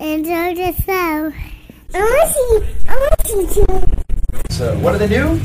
Enjoy the show. I want to see. I want to see too. So what do they do?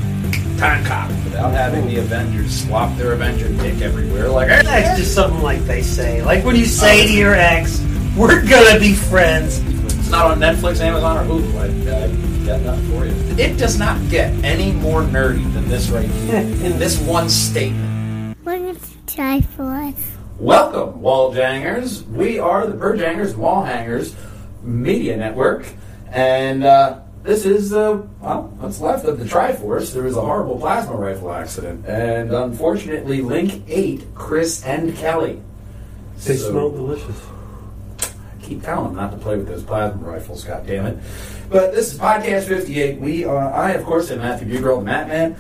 Time cop without having the Avengers swap their Avenger dick everywhere. Like, hey, That's just something like they say. Like when you say to your ex, "We're gonna be friends." it's not on Netflix, Amazon, or Hulu. I, I got nothing for you. It does not get any more nerdy than this right here. in this one statement. We're going to try for us. Welcome, wall jangers. We are the Bird Jangers Wall Hangers Media Network, and uh, this is uh, well, what's left of the Triforce. There was a horrible plasma rifle accident, and unfortunately, Link ate Chris and Kelly. They So- smell delicious. keep telling them not to play with those plasma rifles, God damn it! But this is podcast 58. We are, I, of course, am Matthew Bugrell, the Mat Man.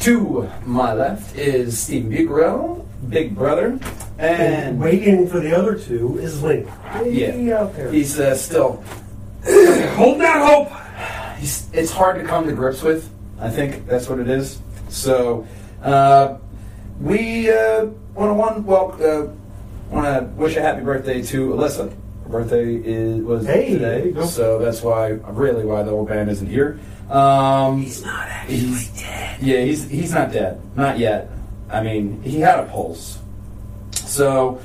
To my left is Stephen Bugrell, Big Brother. And And waiting for the other two is Link. Yeah. Out there. he's uh, still, holding out hope. he's, it's hard to come to grips with. I think that's what it is. So, uh, we uh, want to one well uh, want to wish a happy birthday to Alyssa. Her birthday is was Hey, today, go. so that's why really why the old band isn't here. Um, He's not actually He's- dead. Yeah, he's he's not dead, not yet. I mean, he had a pulse. So,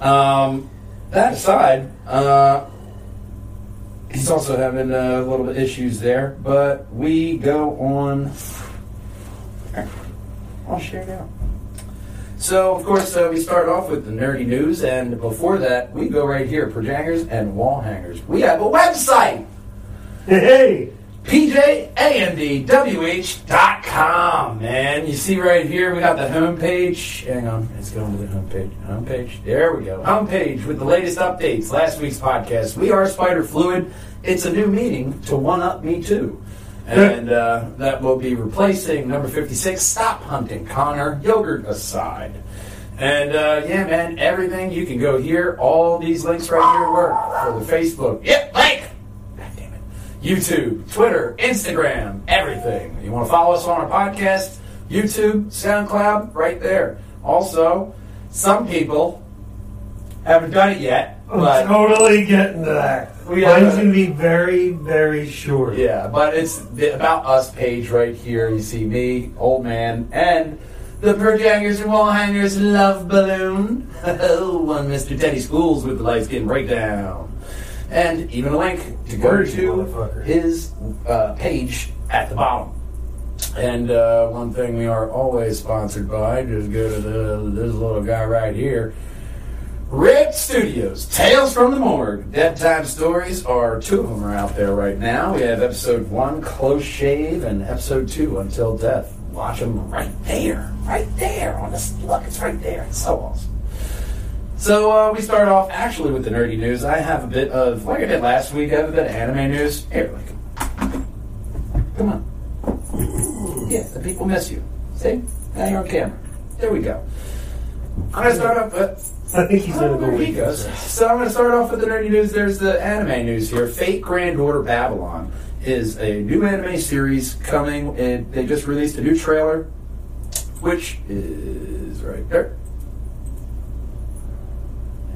um, that aside, uh, he's also having a little bit issues there. But we go on. I'll share out. So, of course, uh, we start off with the nerdy news, and before that, we go right here, Projangers and Wall Hangers. We have a website. Hey, PJANDWH.com, man. You see right here, we got the homepage. Hang on, it's going to the homepage. Homepage. There we go. Homepage with the latest updates. Last week's podcast. We are Spider Fluid. It's a new meeting to one up me too. And uh, that will be replacing number 56, Stop Hunting Connor, Yogurt Aside. And uh, yeah, man, everything you can go here. All these links right here work for the Facebook. Yep, link. God damn it. YouTube, Twitter, Instagram, everything. You want to follow us on our podcast? YouTube, SoundCloud, right there. Also, some people haven't done it yet, I'm totally getting to that. We have Mine's a- going to be very, very short. yeah, but it's the About Us page right here. You see me, old man, and the Perjangers and Wall Hangers love balloon. One Mr. Teddy Schools with the light skin breakdown. And even a link to go Where's you, to motherfucker? his uh, page at the bottom. And uh, one thing we are always sponsored by, just go to the, this little guy right here. Red Studios, Tales from the Morgue. Dead Time Stories are two of them are out there right now. We have episode one, Close Shave, and episode two, Until Death. Watch them right there, right there on this. Look, it's right there. It's so awesome. So uh, we start off actually with the nerdy news. I have a bit of, like I did last week, I have a bit of anime news. Here, like, come on. Yeah, the people miss you. See? Now you're on camera. There we go. I'm gonna start off with. I think he's going Oh, to go he goes. So I'm going to start off with the nerdy news. There's the anime news here. Fate Grand Order Babylon is a new anime series coming. And they just released a new trailer, which is right there.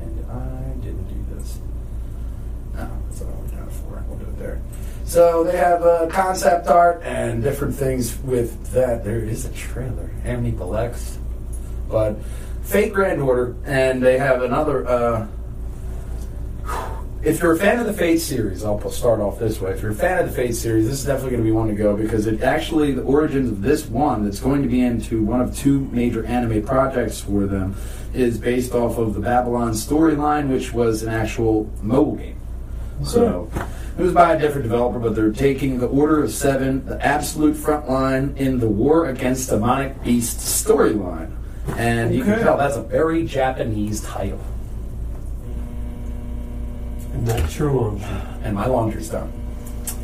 And I didn't do this. No, that's what I was doing it for. We'll do it there. So they have uh, concept art and different things with that. There is a trailer. Amiable X. But Fate Grand Order, and they have another. Uh, if you're a fan of the Fate series, I'll start off this way. If you're a fan of the Fate series, this is definitely going to be one to go because it actually the origins of this one that's going to be into one of two major anime projects for them is based off of the Babylon storyline, which was an actual mobile game. So it was by a different developer, but they're taking the Order of Seven, the absolute front line in the War Against Demonic Beasts storyline. And you can Okay. tell that's a very Japanese title. And that's your laundry. And my laundry's done.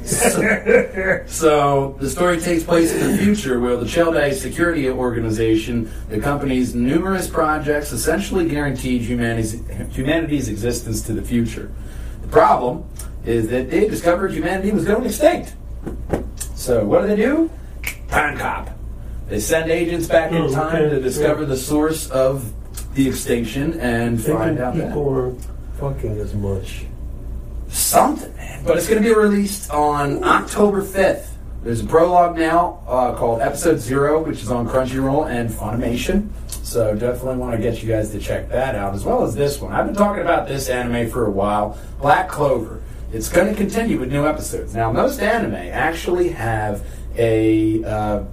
So, so the story takes place in the future where the Chaldea Security Organization, the company's numerous projects essentially guaranteed humanity's, humanity's existence to the future. The problem is that they discovered humanity was going extinct. So what do they do? Time cop. They send agents back in Oh, time okay, to discover yeah. the source of the extinction and find Thinking out that. aren't fucking as much. something, man. But it's going to be released on October 5th. There's a prologue now uh, called Episode Zero, which is on Crunchyroll and Funimation. So definitely want to get you guys to check that out, as well as this one. I've been talking about this anime for a while, Black Clover. It's going to continue with new episodes. Now, most anime actually have a uh,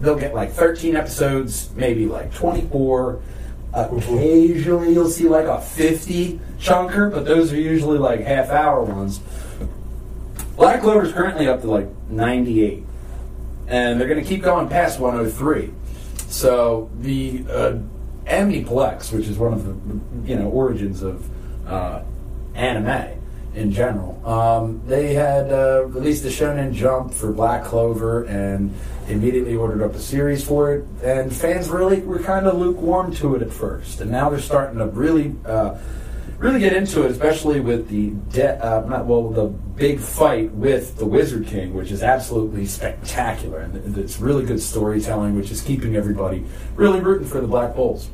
they'll get like 13 episodes, maybe like 24. Occasionally, you'll see like a 50 chunker, but those are usually like half hour ones. Black Clover is currently up to like 98, and they're going to keep going past 103. So the uh, which is one of the you know origins of uh, anime in general, um, they had uh, released the Shonen Jump for Black Clover and immediately ordered up a series for it. And fans really were kind of lukewarm to it at first, and now they're starting to really. Really get into it, especially with the de- uh, not well the big fight with the Wizard King, which is absolutely spectacular, and it's really good storytelling, which is keeping everybody really rooting for the Black Bulls.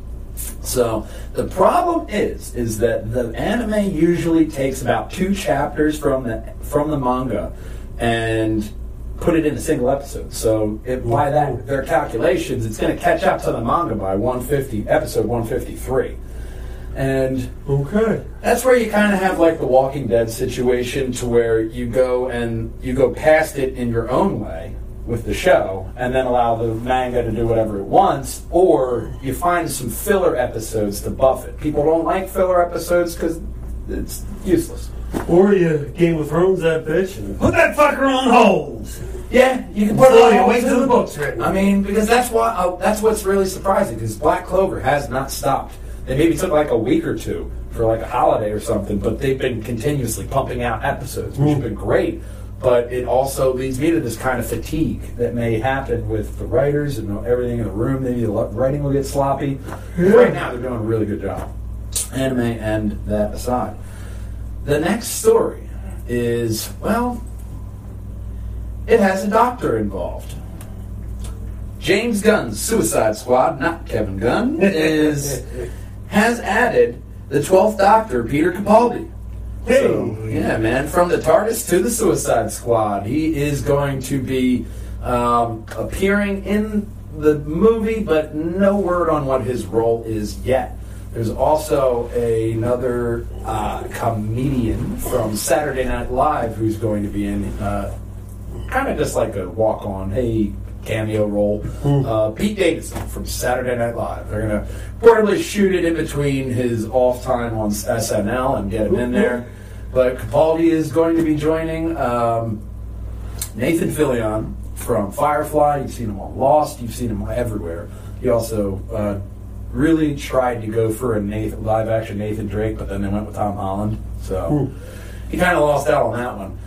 So the problem is, is that the anime usually takes about two chapters from the from the manga, and put it in a single episode. So it, by that their calculations, it's going to catch up to the manga by 150 episode 153. And Okay. that's where you kind of have like the Walking Dead situation to where you go and you go past it in your own way with the show and then allow the manga to do whatever it wants, or you find some filler episodes to buff it. People don't like filler episodes because it's useless. Or you Game of Thrones that bitch and put that fucker on hold. Yeah, you can put it on wait till the book's written. I mean, because that's why uh, that's what's really surprising because Black Clover has not stopped. They maybe took like a week or two for like a holiday or something, but they've been continuously pumping out episodes, which have been great. But it also leads me to this kind of fatigue that may happen with the writers and everything in the room. Maybe the writing will get sloppy. Right now, they're doing a really good job. Anime and that aside. The next story is, well, it has a doctor involved. James Gunn's Suicide Squad, not Kevin Gunn, is has added the twelfth Doctor, Peter Capaldi. So, yeah, man, from the TARDIS to the Suicide Squad, he is going to be um, appearing in the movie, but no word on what his role is yet. There's also another uh, comedian from Saturday Night Live who's going to be in, uh, kind of just like a walk on, hey, cameo role. Uh, Pete Davidson from Saturday Night Live. They're going to reportedly shoot it in between his off time on SNL and get him in there. But Capaldi is going to be joining um, Nathan Fillion from Firefly. You've seen him on Lost. You've seen him everywhere. He also uh, really tried to go for a Nathan, live action Nathan Drake, but then they went with Tom Holland. So he kind of lost out on that one.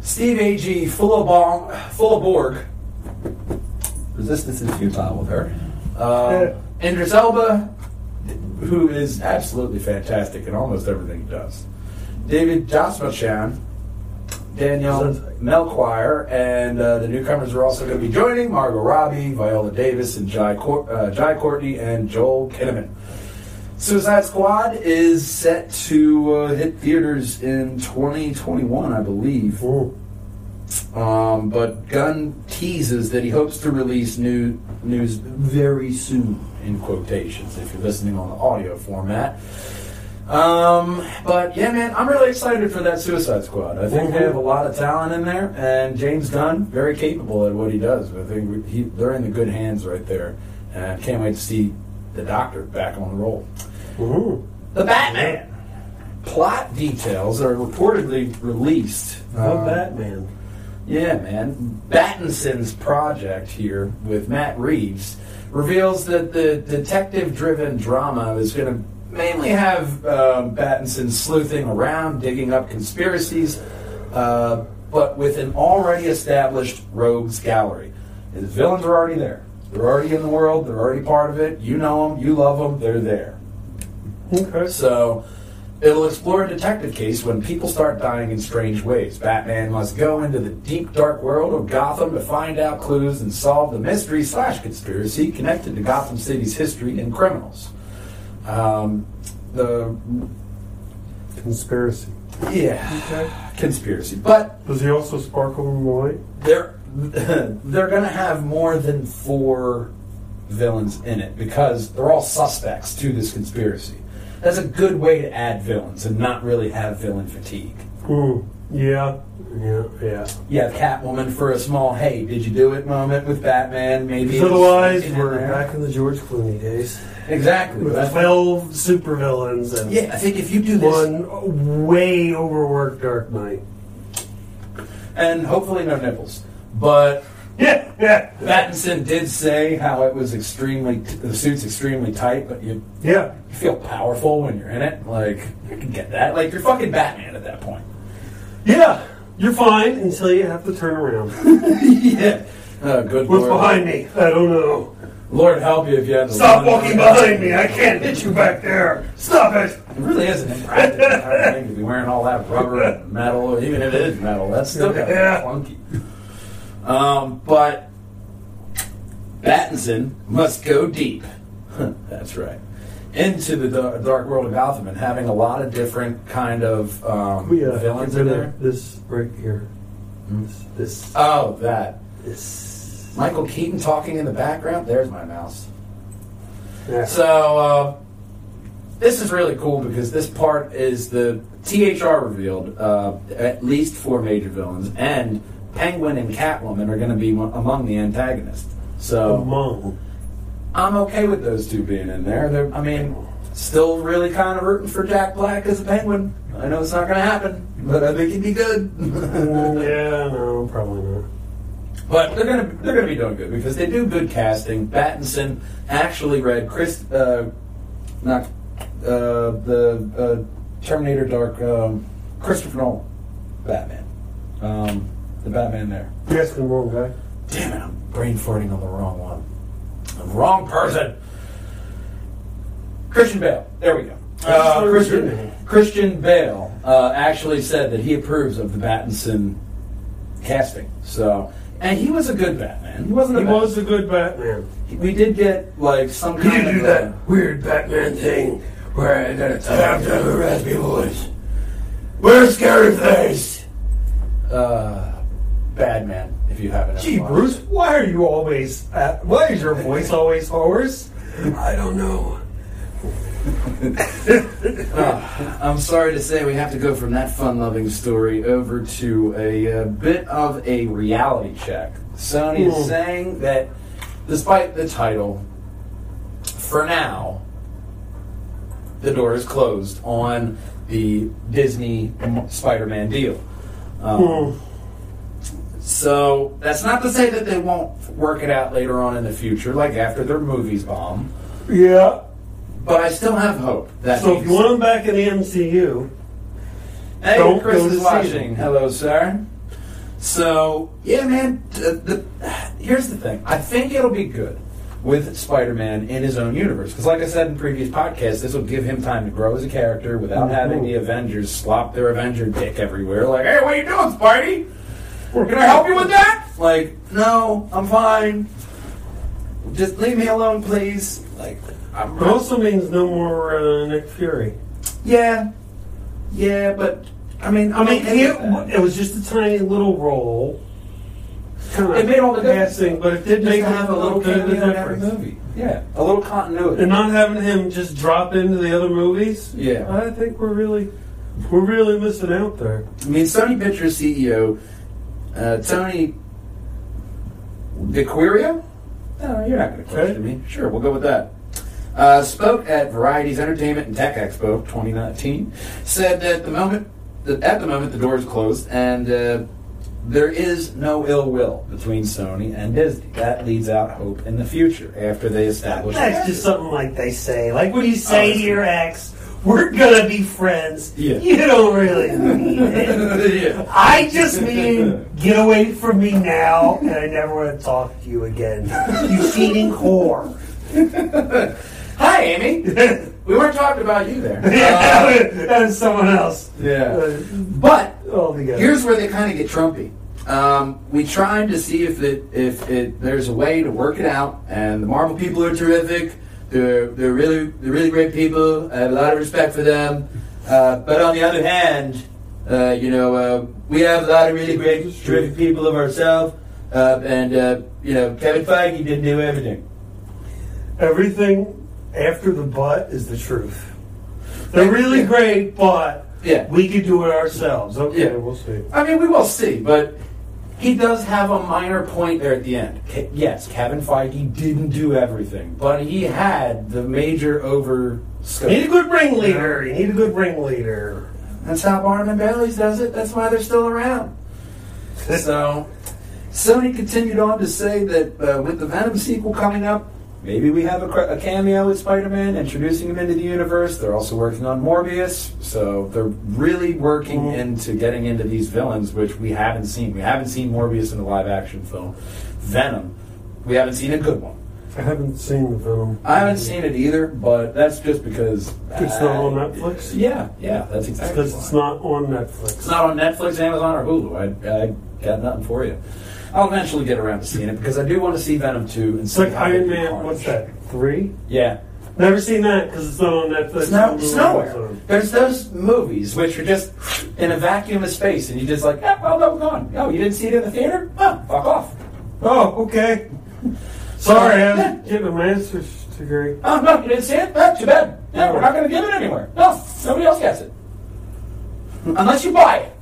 Steve Agee, full of bong, full of Borg. Resistance is futile with her. Um, Idris Elba, who is absolutely fantastic in almost everything he does. David Dastmalchian, Daniela Melchior, and uh, the newcomers are also going to be joining Margot Robbie, Viola Davis, and Jai, Cour- uh, Jai Courtney, and Joel Kinnaman. Suicide Squad is set to uh, hit theaters in 2021, I believe. Um, but Gunn teases that he hopes to release new news very soon, in quotations, if you're listening on the audio format. Um, but yeah, man, I'm really excited for that Suicide Squad. I think they have a lot of talent in there, and James Gunn very capable at what he does. I think he, they're in the good hands right there, and I can't wait to see the Doctor back on the roll. Ooh. The Batman plot details are reportedly released. The Um, Batman. Yeah, man. Battinson's project here with Matt Reeves reveals that the detective driven drama is going to mainly have um, Battinson sleuthing around, digging up conspiracies, uh, but with an already established rogues gallery. His villains are already there. They're already in the world, they're already part of it. You know them, you love them, they're there. Okay. So it'll explore a detective case when people start dying in strange ways. Batman must go into the deep, dark world of Gotham to find out clues and solve the mystery slash conspiracy connected to Gotham City's history and criminals. Um, the Conspiracy. yeah, conspiracy. But Does he also sparkle in the light? they're they're going to have more than four villains in it because they're all suspects to this conspiracy. That's a good way to add villains and not really have villain fatigue. Hmm. Yeah. Yeah. Yeah. You have Catwoman for a small "Hey, did you do it?" moment with Batman. Maybe otherwise, we're back in the George Clooney days exactly. with twelve supervillains and yeah, I think if you do this, one way overworked Dark Knight. and hopefully no nipples, but. Pattinson did say how it was extremely the suit's extremely tight, but you Yeah. you feel powerful when you're in it. Like you can get that. Like you're fucking Batman at that point. Yeah. You're fine until you have to turn around. yeah. Oh, good What's Lord. behind me? I don't know. Lord help you if you have to Stop walking behind me. I can't hit you back there. Stop it. It really isn't impractical thing to be wearing all that rubber and metal, even if it is metal. That's still kind of Yeah. clunky. Um, but Pattinson must go deep. That's right. Into the dar- dark world of Gotham and having a lot of different kind of um, We uh, villains in there. This right here. Hmm? This. This. Oh, that. this. Michael Keaton talking in the background. There's my mouse. Yeah. So uh, this is really cool because this part is the THR revealed uh, at least four major villains, and Penguin and Catwoman are going to be among the antagonists. So Among. I'm okay with those two being in there. They're, I mean, still really kind of rooting for Jack Black as a Penguin. I know it's not going to happen, but I think he'd be good. Mm, yeah. No. Probably not. But they're gonna they're gonna be doing good because they do good casting. Pattinson actually read Chris, uh, not uh, the uh, Terminator Dark um, Christopher Nolan Batman, um, the Batman there. You're asking the wrong guy. Damn it, I'm brain farting on the wrong one. The wrong person. Christian Bale. There we go. I just thought Uh, it was your Christian. Christian Bale uh, actually said that he approves of the Pattinson casting. So, and he was a good Batman. He wasn't. He a was a good Batman. We did get like some He did of do that weird Batman thing where I gotta have to have a raspy voice. Wear a scary face. Uh, uh, bad man. If you haven't. ever Gee, watched Bruce, it. why are you always? At, why is your voice always hoarse? I don't know. Uh, I'm sorry to say we have to go from that fun-loving story over to a, uh bit of a reality check. Sony Hmm. is saying that, despite the title, for now, the door is closed on the Disney Spider-Man deal. Um, So that's not to say that they won't work it out later on in the future, like after their movies bomb. Yeah. But I still have hope. That So if you want him back in the MCU, Hey, Don't Chris go to is watching. them. Hello, sir. So, yeah, man. The, the, here's the thing. I think it'll be good with Spider-Man in his own universe because, like I said in previous podcasts, this will give him time to grow as a character without mm-hmm. having the Avengers slop their Avenger dick everywhere. Like, hey, what are you doing, Spidey? Can I help you with that? Like, no, I'm fine. Just leave me alone, please. Like, I'm it also means no more uh, Nick Fury. yeah, yeah, but I mean, I mean, okay it, it was just a tiny little role. Kind It made all the difference. casting, but it did just make to have a little bit of a cameo in every difference. movie. Yeah, a little continuity. And not having him just drop into the other movies. Yeah. I think we're really, we're really missing out there. I mean, Sony Pictures CEO uh, Tony DeQuirio. No, you're not going to question me. Sure, we'll go with that. Uh, spoke at Variety's Entertainment and Tech Expo 2019. Said that the moment that at the moment the door is closed and uh, there is no ill will between Sony and Disney. That leads out hope in the future after they establish. That's just something like they say. Like when you say Oh, to your ex, we're gonna be friends. Yeah. You don't really mean it. yeah. I just mean get away from me now, and I never want to talk to you again. You cheating whore. Hi, Amy. we weren't talking about you there. Uh, that was someone else. yeah. But All here's where they kind of get Trumpy. Um, we tried to see if it if it there's a way to work it out, and the Marvel people are terrific. They're they're really they're really great people. I have a lot of respect for them. Uh, but on the other hand, Uh, you know, uh, we have a lot of really great, terrific people of ourselves, uh, and uh, you know, Kevin Feige didn't do everything. Everything after the but is the truth. They're really great, but Yeah. we could do it ourselves. Okay, Yeah. we'll see. I mean, we will see, but he does have a minor point there at the end. Ke- yes, Kevin Feige didn't do everything, but he had the major over You need a good ringleader. You need a good ringleader. That's how Barnum and Bailey's does it. That's why they're still around. So, Sony continued on to say that uh, with the Venom sequel coming up, maybe we have a, a cameo with Spider-Man, introducing him into the universe. They're also working on Morbius, so they're really working Mhm. into getting into these villains, which we haven't seen. We haven't seen Morbius in a live-action film. Venom, we haven't seen a good one. I haven't seen the Venom. I haven't seen it either, but that's just because It's not on uh, Netflix? Yeah, yeah, that's exactly. Because it's not on Netflix. It's not on Netflix, Amazon, or Hulu. I, I got nothing for you. I'll eventually get around to seeing it because I do want to see Venom 2 and It's see like how they Iron do Man. Carnage. What's that? Three? Yeah. Never seen that because it's not on Netflix. It's, no, it's nowhere. Amazon. There's those movies which are just in a vacuum of space and you just like, yeah, well, no, gone. Oh, you didn't see it in the theater? Oh, fuck off. Oh, okay. Sorry, I was getting a master's degree. Oh, no, you didn't see it? Oh, too bad. Yeah, we're not going to give it anywhere. No, nobody else gets it. Unless you buy it.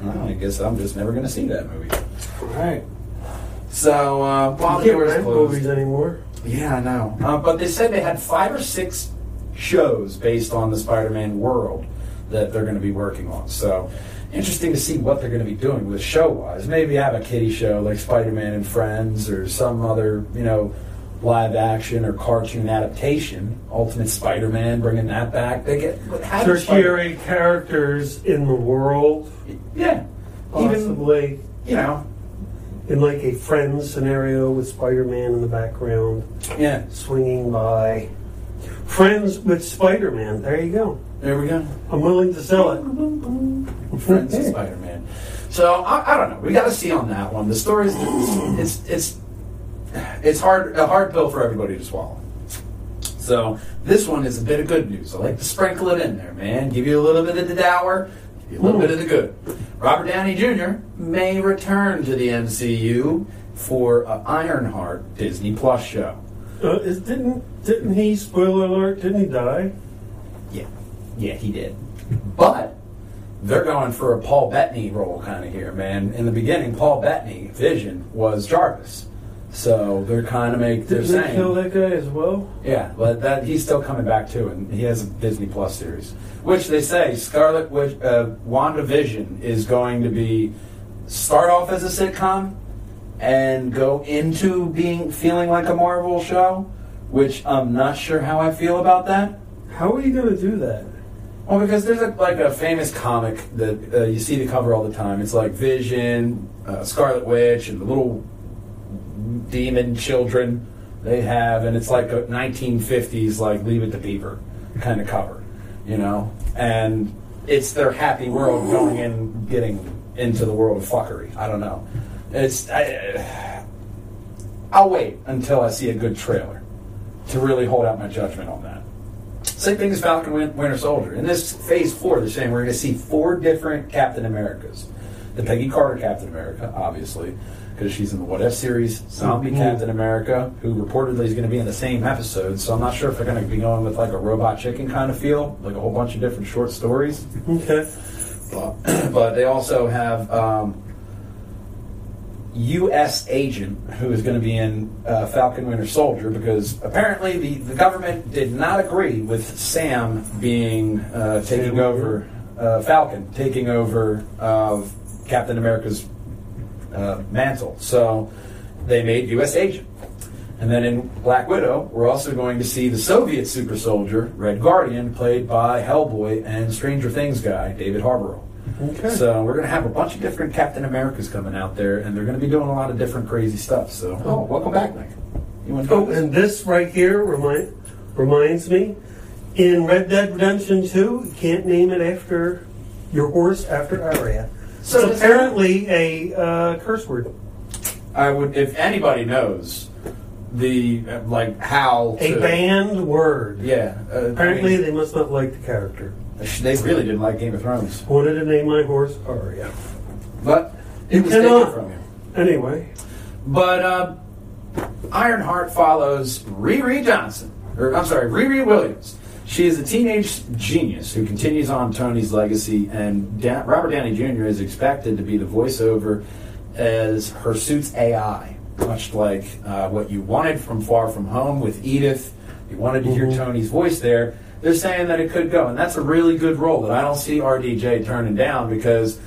Well, I guess I'm just never going to see that movie. All right. So, uh, while You can't doors rent closed. movies anymore. Yeah, I know. Uh, but they said they had five or six shows based on the Spider-Man world that they're going to be working on. So interesting to see what they're going to be doing with show-wise. Maybe have a kiddie show like Spider-Man and Friends, or some other you know live action or cartoon adaptation. Ultimate Spider-Man, bringing that back. They get have Spider- Tertiary characters in the world, Yeah, even possibly you know. In like a Friends scenario with Spider-Man in the background Yeah, swinging by. Friends with Spider-Man. There you go. there we go. I'm willing to sell it. Friends of Spider-Man. So I, I don't know. We got to see on that one. The story's it's it's it's hard a hard pill for everybody to swallow. So this one is a bit of good news. I like to sprinkle it in there, man. Give you a little bit of the dour, give you a little hmm. bit of the good. Robert Downey Jr. may return to the MCU for a Ironheart Disney Plus show. Uh, is, didn't didn't he? Spoiler alert! Didn't he die? Yeah, yeah, he did. But they're going for a Paul Bettany role kind of here, man. In the beginning, Paul Bettany, Vision, was Jarvis. So they're kind of make they're Didn't they kill that guy as well? yeah, but that he's still coming back too, and he has a Disney Plus series, which they say Scarlet Witch, uh, WandaVision is going to be start off as a sitcom and go into being feeling like a Marvel show, which I'm not sure how I feel about that. How are you going to do that? Well, because there's a, like a famous comic that uh, you see the cover all the time. It's like Vision, uh, Scarlet Witch, and the little demon children they have, and it's like a 1950s like Leave It to Beaver kind of cover, you know. And it's their happy world going in, getting into the world of fuckery. I don't know. It's I, I'll wait until I see a good trailer to really hold out my judgment on that. Same thing as Falcon Win- Winter Soldier. In this phase four, they're saying we're going to see four different Captain Americas. The Peggy Carter Captain America, obviously, because she's in the What If series. Zombie Mhm. Captain America, who reportedly is going to be in the same episode. So I'm not sure if they're going to be going with like a robot chicken kind of feel, like a whole bunch of different short stories. Okay. But, but they also have um, U.S. agent who is going to be in uh, Falcon Winter Soldier because apparently the, the government did not agree with Sam being uh, taking over uh, Falcon taking over of Captain America's uh, mantle. So they made U.S. agent. And then in Black Widow, we're also going to see the Soviet super soldier, Red Guardian, played by Hellboy and Stranger Things guy, David Harbour. Okay. So we're going to have a bunch of different Captain Americas coming out there, and they're going to be doing a lot of different crazy stuff. So, oh, welcome back, Nick. You want to Oh, and this right here remind, reminds me in Red Dead Redemption 2, you can't name it after your horse after Arya. So it's apparently a uh, curse word. I would, if anybody knows the uh, like how A to- banned word. Yeah, uh, Apparently, I mean, they must not like the character. They really didn't like Game of Thrones, Wanted to name my horse Arya. but it You was taken cannot. from you. Anyway, But uh, Ironheart follows Riri Johnson, or I'm sorry, Riri Williams. She is a teenage genius who continues on Tony's legacy, and Dan- Robert Downey Jr. is expected to be the voiceover as her suit's AI, much like uh, what you wanted from Far From Home with Edith. You wanted to hear Mhm. Tony's voice there. They're saying that it could go, and that's a really good role that I don't see RDJ turning down because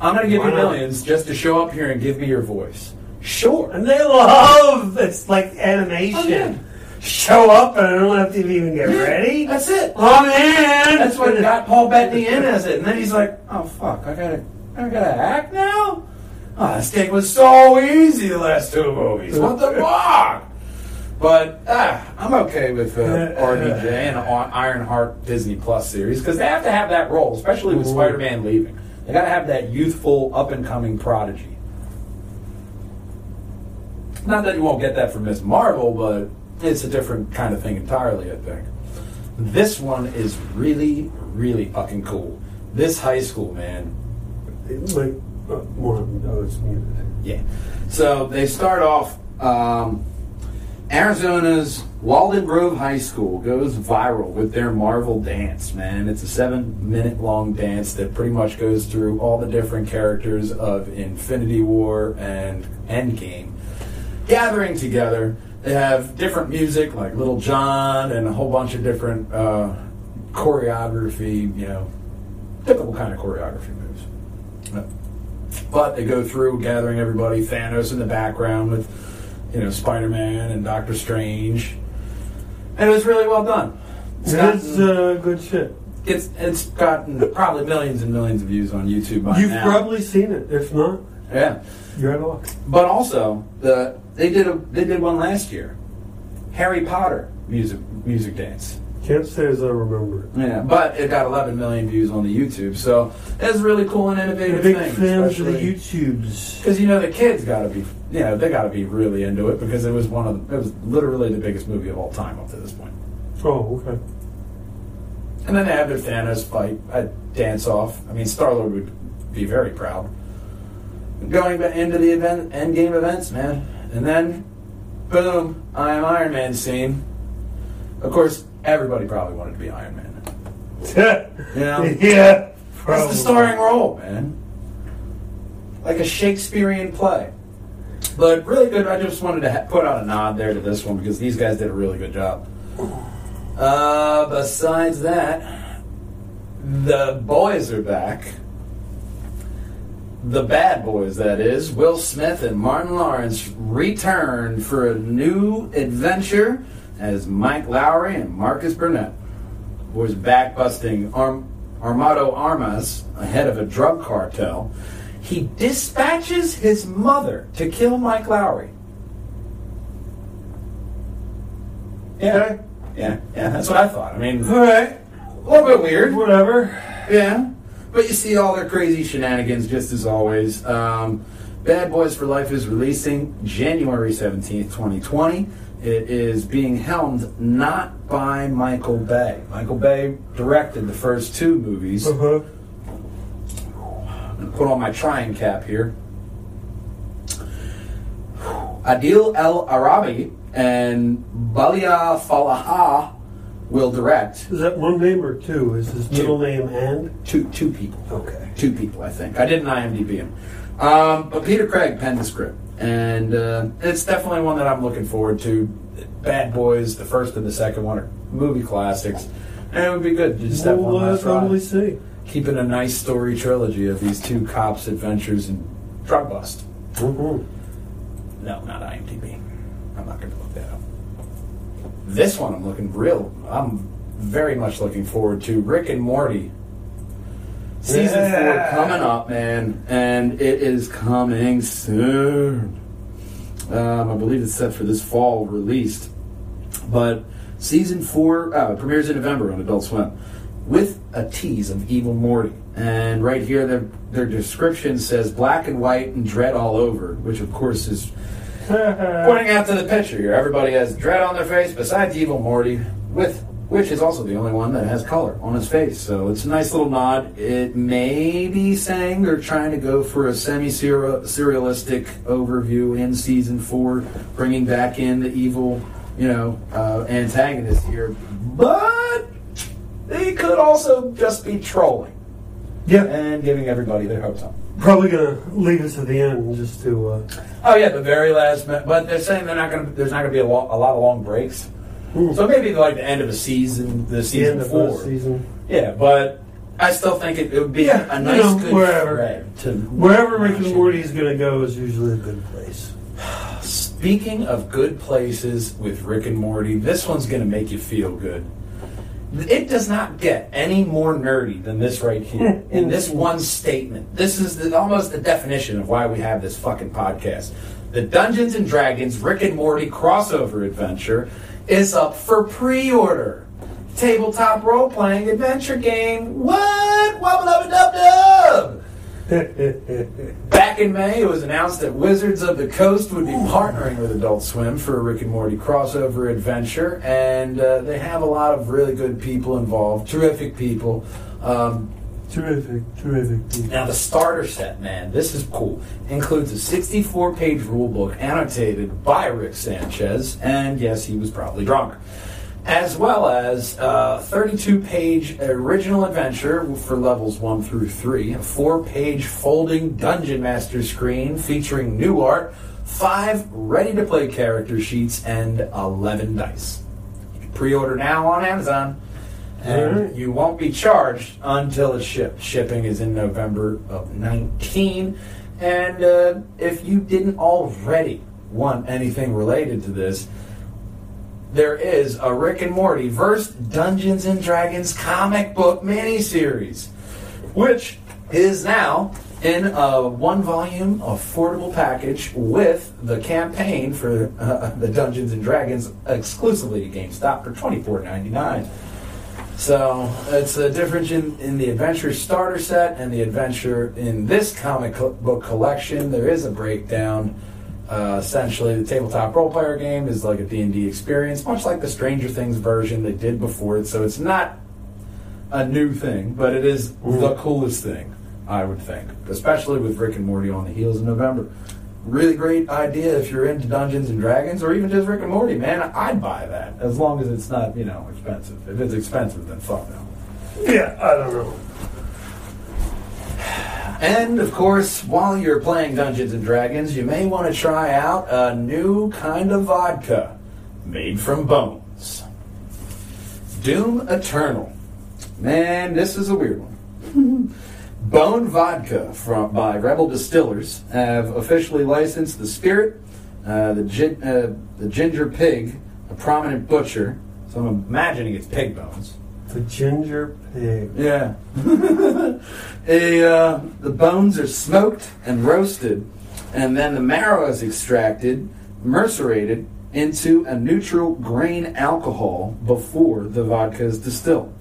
I'm going to give Why you not? millions just to show up here and give me your voice. Sure. and they love it's like animation. Oh, yeah. Show up and I don't have to even get ready. That's it. Oh man. That's what got Paul Bettany in as it, and then he's like, "Oh fuck, I gotta, I gotta act now." Oh, this thing was so easy the last two movies. What the fuck? But ah, I'm okay with uh, RDJ and Ironheart Disney Plus series because they have to have that role, especially with. Spider-Man leaving. They gotta have that youthful, up-and-coming prodigy. Not that you won't get that from Miss Marvel, but it's a different kind of thing entirely, I think. This one is really, really fucking cool. This high school, man. Like, uh, one, oh, it's muted. Yeah. So they start off. Um, Arizona's Walden Grove High School goes viral with their Marvel dance, man. It's a seven minute long dance that pretty much goes through all the different characters of Infinity War and Endgame gathering together. They have different music like Lil Jon and a whole bunch of different uh, choreography, you know, typical kind of choreography moves. But they go through gathering everybody, Thanos in the background with, you know, Spider Man and Doctor Strange. And it was really well done. It's gotten, uh, good shit. it's, it's gotten probably millions and millions of views on YouTube by You've now. probably seen it. If not, yeah. you're out of luck. But also, the they did a they did one last year. Harry Potter music music dance. Can't say as I remember. Yeah, but it got 11 million views on the YouTube, so a really cool and innovative big thing. fans of the YouTubes. because you know the kids got to be, you know, they got to be really into it because it was one of the, it was literally the biggest movie of all time up to this point. Oh, okay. And then they have their Thanos fight, a dance off. I mean, Star Lord would be very proud. Going into the event, end game events, man, and then, boom, I am Iron Man scene. Of course, everybody probably wanted to be Iron Man. know? yeah. That's Probably. the starring role, man. Like a Shakespearean play. But really good. I just wanted to ha- put out a nod there to this one because these guys did a really good job. Uh, besides that, the boys are back. The bad boys, that is. Will Smith and Martin Lawrence return for a new adventure as Mike Lowrey and Marcus Burnett was back busting Arm- Armando Armas ahead of a drug cartel. He dispatches his mother to kill Mike Lowrey. Yeah, yeah, yeah. That's what I thought. I mean, All right. a little bit weird. Whatever. Yeah, but you see all their crazy shenanigans just as always. Um, Bad Boys for Life is releasing January 17th, 2020. It is being helmed not by Michael Bay. Michael Bay directed the first two movies. Uh-huh. I'm gonna put on my trying cap here. Adil El Arabi and Balia Falaha will direct. Is that one name or two? Is his middle name and? Two, two people. Okay. Two people, I think. I didn't IMDb him. Um, but Peter Craig penned the script. And uh, it's definitely one that I'm looking forward to. Bad Boys, the first and the second one are movie classics. And it would be good to just have We'll one uh, last ride. totally see. Keeping a nice story trilogy of these two cops' adventures in drug bust. Mm-hmm. No, not IMDb. I'm not going to look that up. This one I'm looking real. I'm very much looking forward to Rick and Morty. Season Yeah. four coming up, man, and it is coming soon. Um, I believe it's set for this fall released, but season four uh, premieres in November on Adult Swim with a tease of Evil Morty. And right here, their, their description says black and white and dread all over, which of course is pointing out to the picture here. Everybody has dread on their face besides Evil Morty with which is also the only one that has color on his face. So it's a nice little nod. It may be saying they're trying to go for a semi-serialistic overview in season four, bringing back in the evil, you know, uh, antagonist here. But they could also just be trolling Yeah, and giving everybody their hopes up. Probably gonna leave us at the end just to. Uh, Oh yeah, the very last. But they're saying they're not going to. There's not going to be a, lo- a lot of long breaks. So maybe like the end of a season, the season the season. Yeah, but I still think it, it would be Yeah, a you nice know, good wherever. to Wherever Rick and Morty is gonna go is usually a good place. Speaking of good places with Rick and Morty, this one's going to make you feel good. It does not get any more nerdy than this right here. In this one statement, this is the, almost the definition of why we have this fucking podcast. The Dungeons and Dragons Rick and Morty crossover adventure is up for pre-order. Tabletop role-playing adventure game. What? Wubba dub dub dub. Back in May, it was announced that Wizards of the Coast would be partnering with Adult Swim for a Rick and Morty crossover adventure, and uh, they have a lot of really good people involved, terrific people. Um, terrific, terrific. people. now, the starter set, man, this is cool. Includes a 64 page rulebook annotated by Rick Sanchez, and yes, he was probably drunk. As well as a 32 page original adventure for levels 1 through 3, a 4 page folding Dungeon Master screen featuring new art, 5 ready to play character sheets, and 11 dice. Pre order now on Amazon. And you won't be charged until it's shipped. Shipping is in November of 19. And uh, if you didn't already want anything related to this, there is a Rick and Morty verse Dungeons and Dragons comic book miniseries, which is now in a one volume affordable package with the campaign for uh, the Dungeons and Dragons exclusively to GameStop for twenty four ninety nine. So it's a difference in, in the adventure starter set and the adventure in this comic co- book collection. There is a breakdown. Uh, essentially, the tabletop role player game is like a D&D experience, much like the Stranger Things version they did before it. So it's not a new thing, but it is the coolest thing, I would think, especially with Rick and Morty on the heels in November. Really great idea if you're into Dungeons and Dragons or even just Rick and Morty, man. I'd buy that as long as it's not, you know, expensive. If it's expensive, then fuck no. Yeah, I don't know. And of course, while you're playing Dungeons and Dragons, you may want to try out a new kind of vodka made from bones. Doom Eternal. Man, this is a weird one. Bone Vodka from by Rebel Distillers have officially licensed the spirit, uh, the, gin, uh, the ginger pig, a prominent butcher. So I'm imagining it's pig bones. The ginger pig. Yeah. a, uh, the bones are smoked and roasted, and then the marrow is extracted, macerated into a neutral grain alcohol before the vodka is distilled.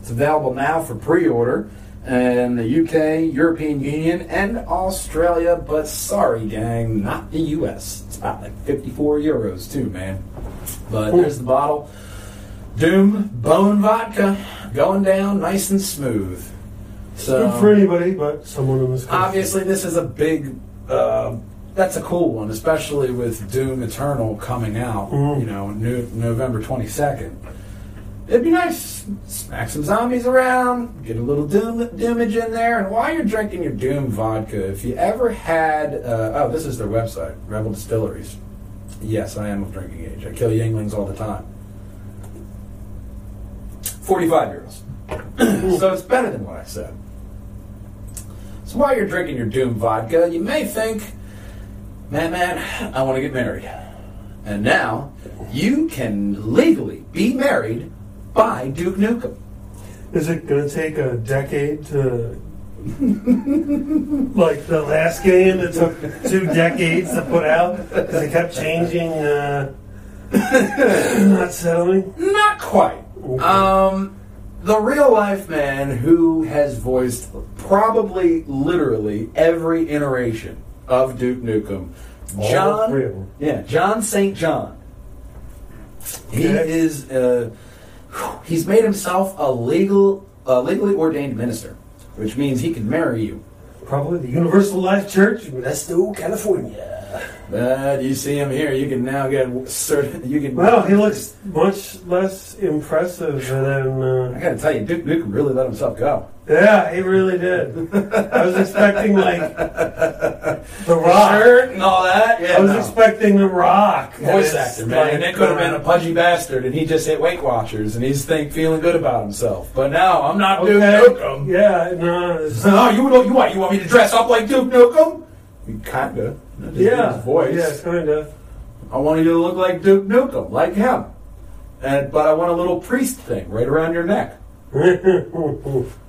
It's available now for pre-order in the UK, European Union, and Australia, but sorry, gang, not the US. It's about like 54 euros too, man. But there's the bottle. Doom Bone Vodka going down nice and smooth. So Good for anybody but someone in this obviously this is a big uh, that's a cool one, especially with Doom Eternal coming out, Mhm. you know, new, November 22nd. It'd be nice, smack some zombies around, get a little Doom Doomage in there, and while you're drinking your Doom vodka, if you ever had, uh, oh, this is their website, Rebel Distilleries. Yes, I am of drinking age. I kill Yinglings all the time. 45 euros. so it's better than what I said. So while you're drinking your Doom vodka, you may think, man, man, I want to get married. And now you can legally be married by Duke Nukem. Is it going to take a decade to. like the last game that took two decades to put out because they kept changing, uh, not settling? Not quite. Um, the real life man who has voiced probably literally every iteration of Duke Nukem, John. Yeah, John St. John. He Okay. is uh, He's made himself a legal, a legally ordained minister, which means he can marry you. Probably the Universal Life Church, Modesto, California. Uh, you see him here. You can now get certain. You can. Well, he looks much less impressive than. I Uh, gotta tell you, Duke Nukem really let himself go. yeah, he really did. I was expecting like the Rock. Shirt and all that. Yeah. I was no. expecting the Rock. Voice actor, man. like, and it could have been a pudgy bastard, and he just hit Weight Watchers, and he's think, feeling good about himself. But now I'm not Duke Okay. Nukem. Yeah, no. it's- Oh, you want you want you want me to dress up like Duke Nukem? You kinda. Yeah, voice. Yeah, kind of. I want you to look like Duke Nukem, like him. And but I want a little priest thing right around your neck.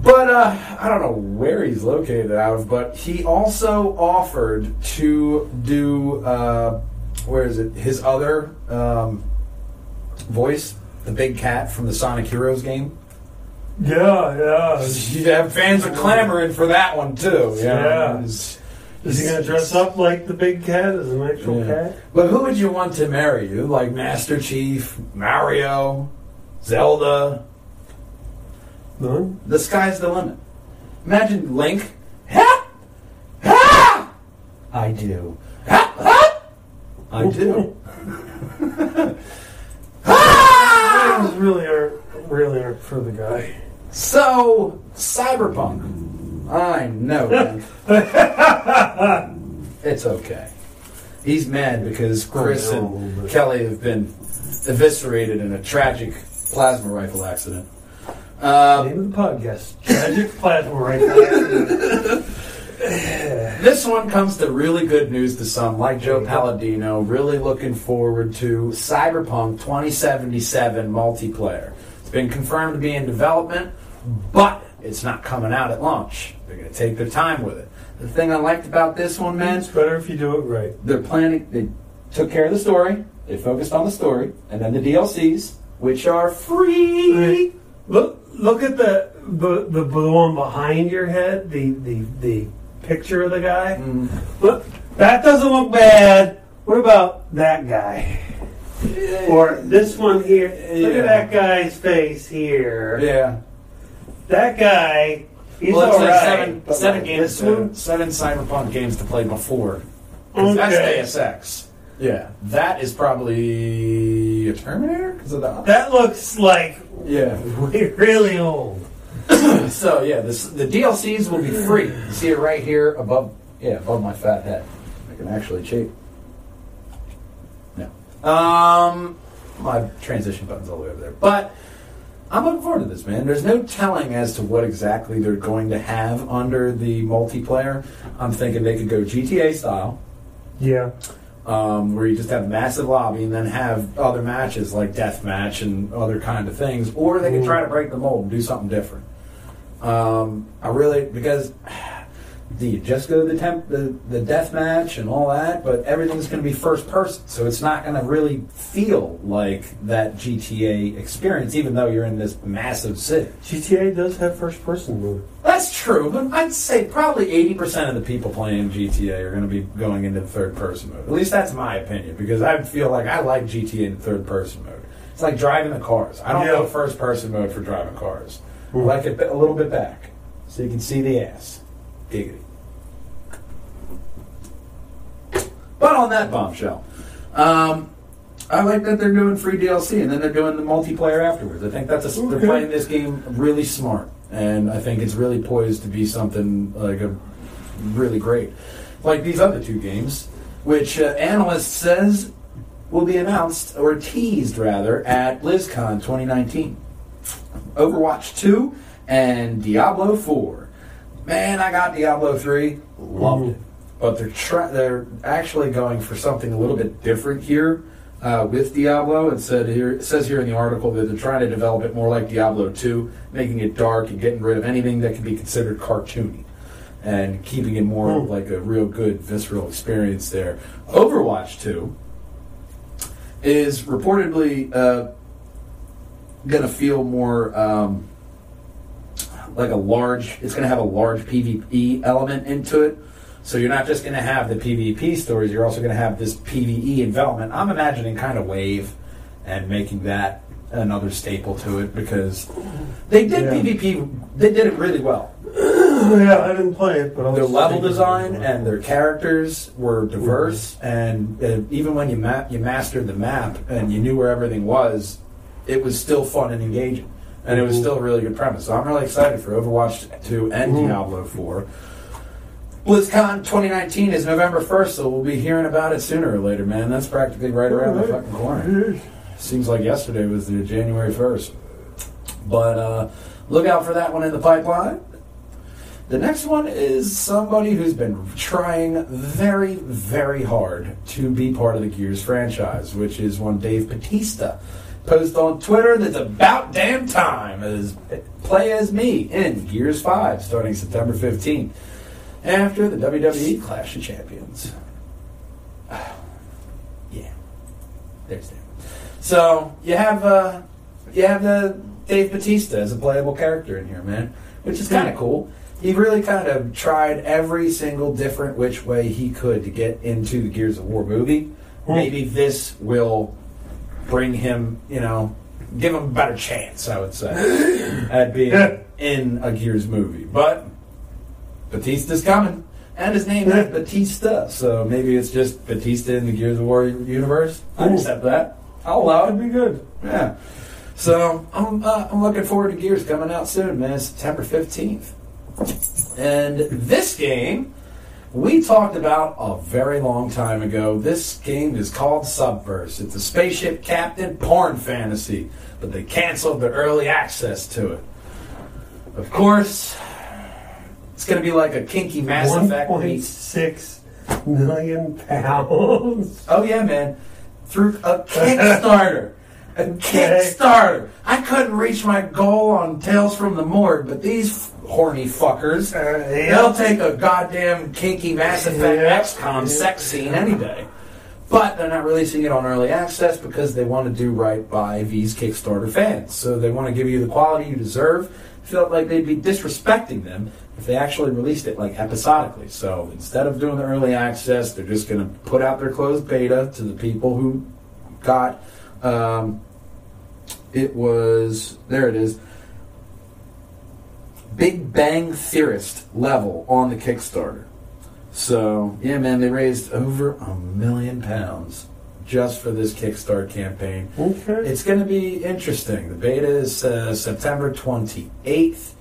But uh, I don't know where he's located out of, but he also offered to do uh, where is it? His other um, voice, the big cat from the Sonic Heroes game. yeah, yeah. Have fans are clamoring for that one too. you know. Yeah. It's- Is he gonna dress up like the big cat as an actual Yeah. cat? But who would you want to marry you? Like Master Chief, Mario, Zelda? None. The sky's the limit. Imagine Link. Ha! Ha! I do. Ha! Ha! I do. ha! Things really aren't really aren't for the guy. So, Cyberpunk. I know. man. it's okay. He's mad because Chris Oh, no, and Kelly have been eviscerated in a tragic plasma rifle accident. Uh, Name of the podcast: Tragic Plasma Rifle. This one comes to really good news to some, like Joe Palladino, really looking forward to Cyberpunk 2077 multiplayer. It's been confirmed to be in development, but it's not coming out at launch. They're going to take their time with it. The thing I liked about this one, man, It's better if you do it right. they're planning, they took care of the story, they focused on the story, and then the DLCs, which are free. Right. Look, look at the the, the one behind your head. The the the picture of the guy. Mm. Look, that doesn't look bad. What about that guy? Or this one here? Look at that guy's face here. Yeah. That guy. He's well, it's all like right. seven, but seven like games, This one. seven Cyberpunk games to play before. 'Cause That's Okay. Deus Ex. Yeah, that is probably a Terminator because of the. That looks like yeah. really old. So yeah, this, the DLCs will be free. You see it right here above. Yeah, above my fat head. I can actually cheat. No. Um, my transition button's all the way over there, but. I'm looking forward to this, man. There's no telling as to what exactly they're going to have under the multiplayer. I'm thinking they could go GTA style, Yeah. um, where you just have a massive lobby and then have other matches like deathmatch and other kind of things, or they can try to break the mold and do something different. Um, I really because do you just go to the temp the, the death match and all that, but everything's going to be first person, so it's not going to really feel like that GTA experience, even though you're in this massive city. GTA does have first person mode. That's true, but I'd say probably 80% of the people playing GTA are going to be going into the third person mode. At least that's my opinion, because I feel like I like GTA in third person mode. It's like driving the cars. I don't Yeah. go first person mode for driving cars. I Mhm. like it a little bit back, so you can see the ass. Giggity. But on that bombshell, um, I like that they're doing free DLC and then they're doing the multiplayer afterwards. I think that's a, they're playing this game really smart, and I think it's really poised to be something like a really great, like these other two games, which uh, analyst says will be announced or teased rather at BlizzCon 2019. Overwatch 2 and Diablo 4. Man, I got Diablo 3, loved it. But they're try- they're actually going for something a little bit different here uh, with Diablo. It said here it says here in the article that they're trying to develop it more like Diablo 2, making it dark and getting rid of anything that can be considered cartoony and keeping it more Hmm. like a real good visceral experience there. Overwatch 2 is reportedly uh, going to feel more um, like a large. It's going to have a large PvE element into it. So you're not just going to have the PvP stories. You're also going to have this PvE development. I'm imagining kind of Wave and making that another staple to it because they did Yeah. PvP. They did it really well. yeah, I didn't play it, but I was Their level design and their characters were diverse, and uh, even when you map, you mastered the map and you knew where everything was, it was still fun and engaging, and it was still a really good premise. So I'm really excited for Overwatch 2 and. Diablo 4. BlizzCon 2019 is November 1st, so we'll be hearing about it sooner or later, man. That's practically right around the fucking corner. Seems like yesterday was the January 1st. But uh, look out for that one in the pipeline. The next one is somebody who's been trying very, very hard to be part of the Gears franchise, which is one Dave Batista. Post on Twitter that's about damn time as play as me in Gears 5 starting September 15th after the WWE Clash of Champions. yeah. There's that. So you have uh, you have the Dave Batista as a playable character in here, man, which is kind of cool. He really kind of tried every single different which way he could to get into the Gears of War movie. Hmm. Maybe this will bring him, you know, give him a better chance, I would say, at being in a Gears movie. But Batista's coming. And his name is Batista, so maybe it's just Batista in the Gears of War universe. I accept that. I'll allow it. be good. Yeah. So I'm, uh, I'm looking forward to Gears coming out soon, man. September 15th. And this game, we talked about a very long time ago. This game is called Subverse. It's a spaceship captain porn fantasy, but they canceled the early access to it. Of course, it's going to be like a kinky Mass Effect point meets six million pounds. Oh yeah, man. Through a Kickstarter. A Kickstarter. I couldn't reach my goal on Tales from the Morgue, but these horny fuckers, Uh, they'll take a goddamn kinky Mass Effect Yeah. XCOM Yeah. sex scene any day. But they're not releasing it on early access because they want to do right by these Kickstarter fans. So they want to give you the quality you deserve. Felt like they'd be disrespecting them if they actually released it like episodically. So instead of doing the early access, they're just going to put out their closed beta to the people who got. Um, it was there. It is. Big Bang Theorist level on the Kickstarter. So yeah, man, they raised over a million pounds just for this Kickstarter campaign. Okay. It's going to be interesting. The beta is uh, September 28th,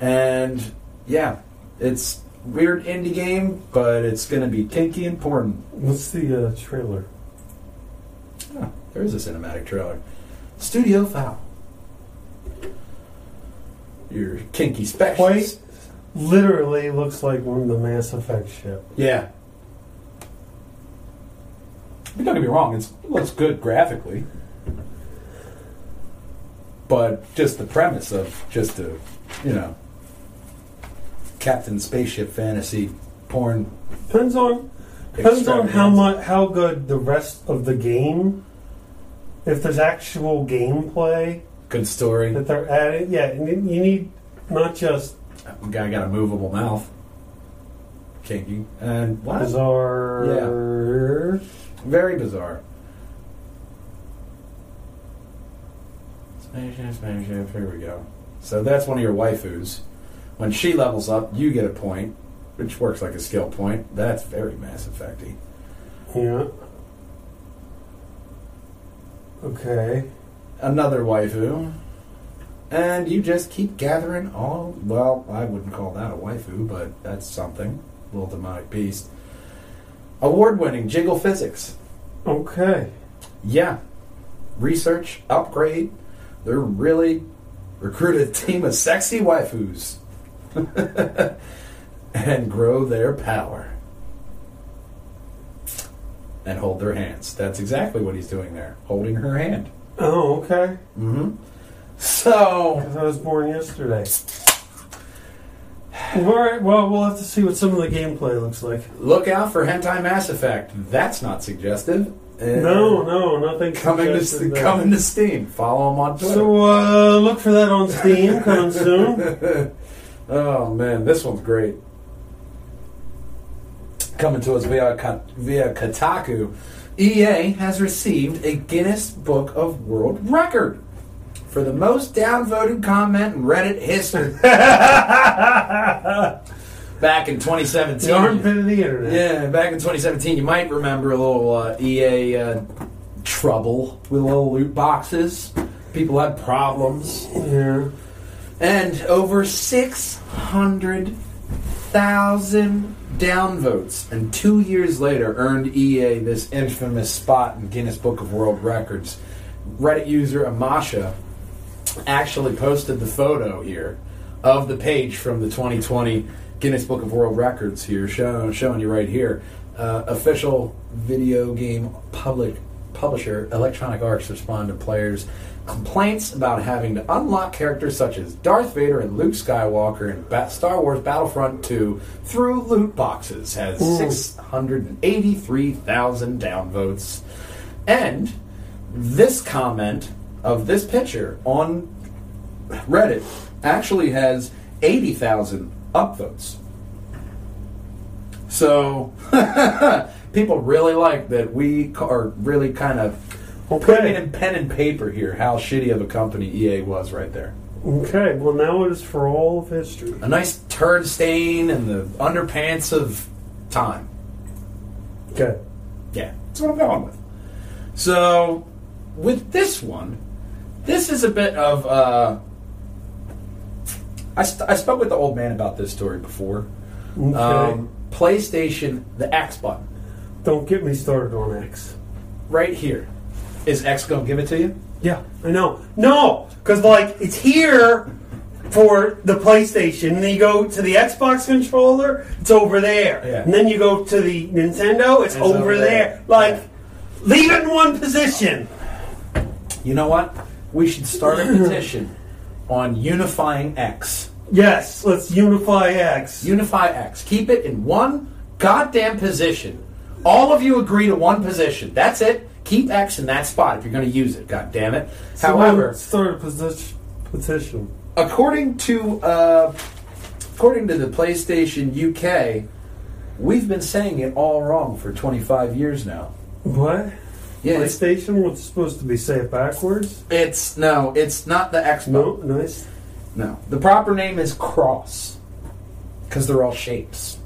and yeah, it's weird indie game, but it's going to be kinky important. What's the uh, trailer? Oh, there is a cinematic trailer. Studio FOW. Your kinky specs. Quite literally looks like one of the Mass Effect ship. Yeah. Don't get me wrong, it's, it looks good graphically. But just the premise of just a, you know, Captain Spaceship fantasy porn. Depends on depends on how extravaganza. much how good the rest of the game. If there's actual gameplay Good story. that they're adding, yeah, and you you need not just Guy got a movable mouth. Kinky. And what? bizarre. Very bizarre. Spaceship, spaceship, here we go. So that's one of your waifus. When she levels up, you get a point, which works like a skill point. That's very Mass Effecty. Yeah. Okay. Another waifu. And you just keep gathering all, well, I wouldn't call that a waifu, but that's something. Little demonic beast. Award winning Jiggle Physics. Okay. Yeah. Research, upgrade. They're really recruited a team of sexy waifus and grow their power. And hold their hands. That's exactly what he's doing there. Holding her hand. Oh, okay. Mm-hmm. So Because I was born yesterday. All right. Well, we'll have to see what some of the gameplay looks like. look out for Hentai Mass Effect. That's not suggestive. Uh, No, no, nothing Coming to, coming to Steam. Follow him on Twitter. So uh, look for that on Steam coming soon. oh man, this one's great. Coming to us via Ka- via Kotaku, EA has received a Guinness Book of World Record for the most downvoted comment in Reddit history back in 2017. the armpit of the internet. Yeah, back in 2017, you might remember a little uh, EA uh, trouble with little loot boxes. People had problems. Yeah. And over 600,000 downvotes, and two years later earned EA this infamous spot in Guinness Book of World Records. Reddit user Amasha actually posted the photo here of the page from the 2020 Guinness Book of World Records here, show, showing you right here. Uh, official video game public publisher Electronic Arts respond to players' complaints about having to unlock characters such as Darth Vader and Luke Skywalker in ba- Star Wars Battlefront 2 through loot boxes. Has 683,000 downvotes. And this comment of this picture on Reddit actually has 80,000 upvotes. So people really like that we are really kind of putting it in pen and paper here how shitty of a company EA was right there. Okay. Well, now it is for all of history. A nice turd stain in the underpants of time. Okay. Yeah, that's what I'm going with. So, with this one, this is a bit of. Uh, I, st- I spoke with the old man about this story before. Okay. Um, PlayStation, the X button, Don't get me started on X. right here. Is X to give it to you? Yeah, I know. No, because like it's here for the PlayStation, and then you go to the Xbox controller, it's over there, Yeah. and then you go to the Nintendo, it's, It's over, over there. there. Like, Yeah. leave it in one position. You know what? We should start a petition on unifying X. Yes, let's unify X. Unify X. Keep it in one goddamn position. All of you agree to one position. That's it. Keep X in that spot if you're going to use it. God damn it. However, third a position. According to uh, according to the PlayStation UK, we've been saying it all wrong for 25 years now. What? Yeah, PlayStation was supposed to be say it backwards. it's no, it's not the X. No, nice. no. The proper name is Cross because they're all shapes.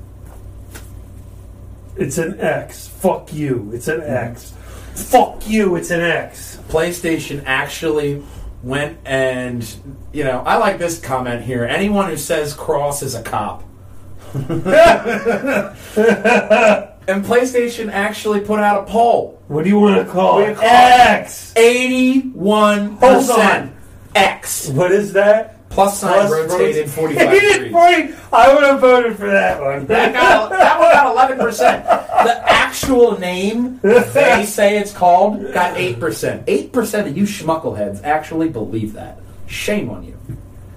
It's an X. Fuck you. It's an X. Fuck you. It's an X. PlayStation actually went and you know I like this comment here. Anyone who says Cross is a cop. and PlayStation actually put out a poll. What do you want to call it? you call it? X. Eighty-one Hold percent X. What is that? Plus sign Plus rotated rotated forty-five Eighty degrees. point. I would have voted for that one. That got that one got eleven percent. The actual name they say it's called got eight percent. Eight percent of you schmuckleheads actually believe that. Shame on you.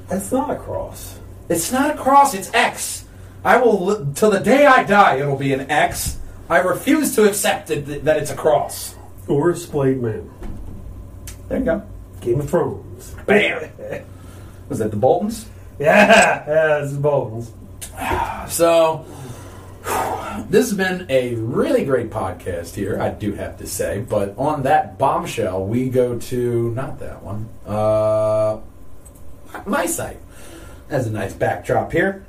That's not a cross. It's not a cross. It's X. I will till the day I die. It'll be an X. I refuse to accept it, that it's a cross. Or a splayed man. There you go. Game of Thrones. Bam. Was that the Boltons? Yeah, yeah, it's Bones. So, this has been a really great podcast here, I do have to say. But on that bombshell, we go to not that one, uh, my site. Has a nice backdrop here.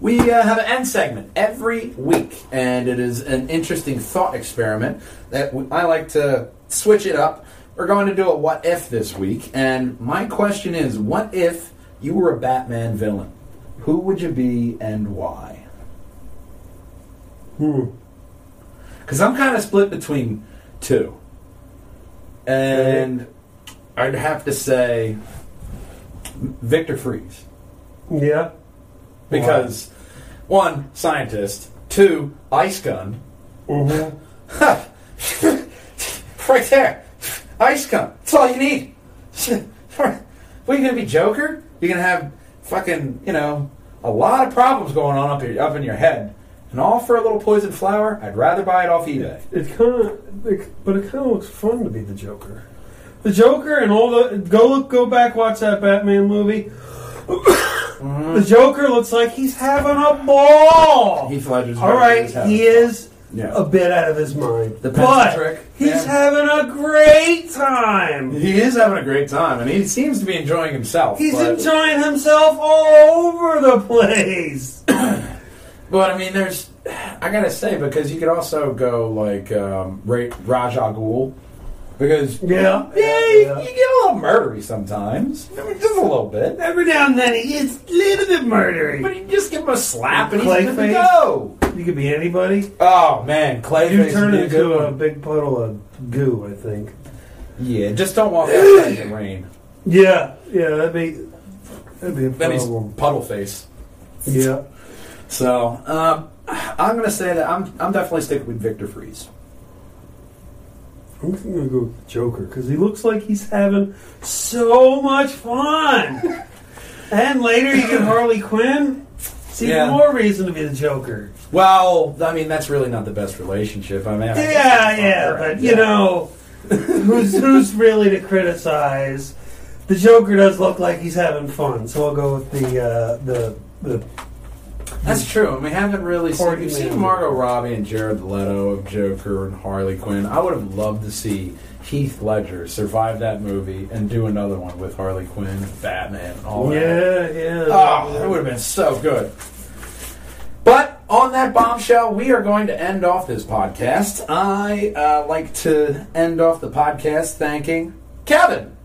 We uh, have an end segment every week, and it is an interesting thought experiment that I like to switch it up. We're going to do a what if this week, and my question is what if you were a Batman villain? Who would you be and why? Hmm. Because I'm kind of split between two. And I'd have to say Victor Fries. Yeah. Because, one, scientist. Two, ice gun. Mm-hmm. right there. Ice gun. That's all you need. what are you going to be, Joker? You're going to have fucking, you know, a lot of problems going on up, here, up in your head. And all for a little poison flower? I'd rather buy it off eBay. It kind of, it, but it kind of looks fun to be the Joker. The Joker and all the go look, go back, watch that Batman movie. Mm-hmm. The Joker looks like he's having a ball. Heath Ledger's All right, he is Yeah. a bit out of his mind. The but trick, He's yeah. having a great time. He is having a great time, and he seems to be enjoying himself. He's but, enjoying himself all over the place. But I mean, there's. I gotta say because you could also go like um, Ra- Ra's al Ghul, because Yeah. yeah, Yeah, you, yeah. you get a little murdery sometimes. I mean, just a little bit. Every now and then he gets a little bit murdery. But you just give him a slap and he's good to go. You could be anybody. Oh man, Clayface You turn be a good into a big puddle of goo, I think. Yeah, just don't walk outside in the rain. Yeah, yeah, that'd be that'd be a problem. puddle face. Yeah. So um, I'm gonna say that I'm I'm definitely sticking with Victor Fries. I'm gonna go with the Joker because he looks like he's having so much fun. and later you get Harley Quinn. It's even Yeah. more reason to be the Joker. Well, I mean that's really not the best relationship. I mean, I guess Yeah, it's yeah, right. but you know, who's who's really to criticize? The Joker does look like he's having fun, so I'll go with the uh, the the. That's true. And we haven't really seen, we've seen. Margot Robbie and Jared Leto of Joker and Harley Quinn. I would have loved to see Heath Ledger survive that movie and do another one with Harley Quinn, Batman, and all that. Yeah, yeah. Oh, that would have been so good. But on that bombshell, we are going to end off this podcast. I uh, like to end off the podcast thanking Kevin,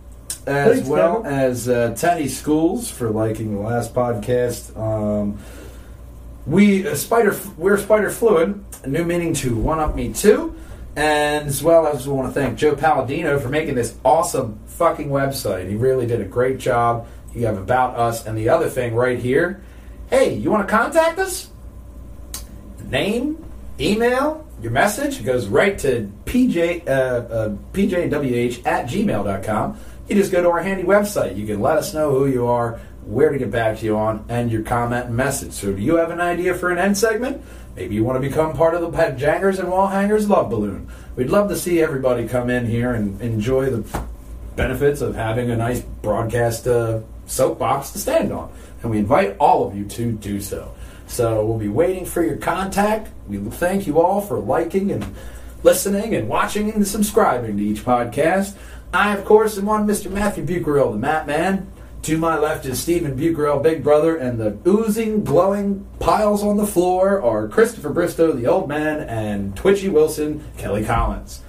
as Thanks, well Kevin. as uh, Teddy Schools for liking the last podcast. Um, we uh, Spider, we're Spider Fluid, a new meaning to One Up Me Too, and as well as we want to thank Joe Palladino for making this awesome fucking website. He really did a great job. You have about us, and the other thing right here. Hey, you want to contact us? Name, email, your message goes right to pj uh, uh, pjwh at gmail.com. You just go to our handy website. You can let us know who you are, where to get back to you on, and your comment message. So, do you have an idea for an end segment? Maybe you want to become part of the Pet Jangers and Wall Hangers Love Balloon. We'd love to see everybody come in here and enjoy the benefits of having a nice broadcast uh, soapbox to stand on. And we invite all of you to do so. So we'll be waiting for your contact. We thank you all for liking and listening and watching and subscribing to each podcast. I, of course, am one Mr. Matthew Bucarell, the Map Man. To my left is Stephen Bucarell, Big Brother, and the oozing, glowing piles on the floor are Christopher Bristow, the Old Man, and Twitchy Wilson, Kelly Collins.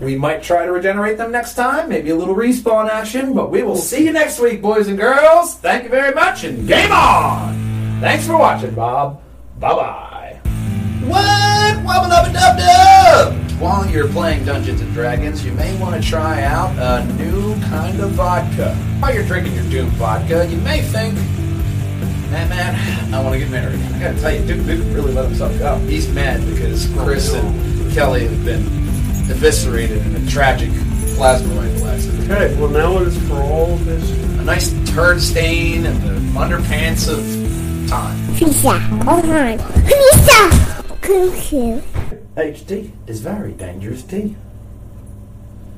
We might try to regenerate them next time, maybe a little respawn action, but we will see you next week, boys and girls. Thank you very much, and game on! Thanks for watching, Bob. Bye bye. What? Wubba dub dub! While you're playing Dungeons and Dragons, you may want to try out a new kind of vodka. While you're drinking your Doom vodka, you may think, man, man, I want to get married. I gotta tell you, Duke Duke really let himself go. He's mad because Chris and Kelly have been eviscerated in a tragic plasma rifle accident. Okay, well now it is for all this. A nice turd stain and the underpants of time. Fisa. Oh, hi. Fisa. Cuckoo. HD is very dangerous D.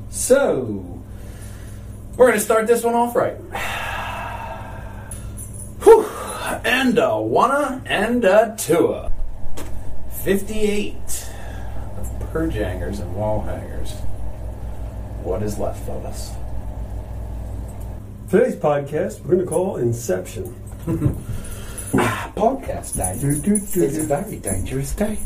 So, we're going to start this one off right. Whew. And a wanna and a tua. 58 of purjangers and wall hangers. What is left of us? Today's podcast we're going to call Inception. Podcast day. It's a very dangerous day.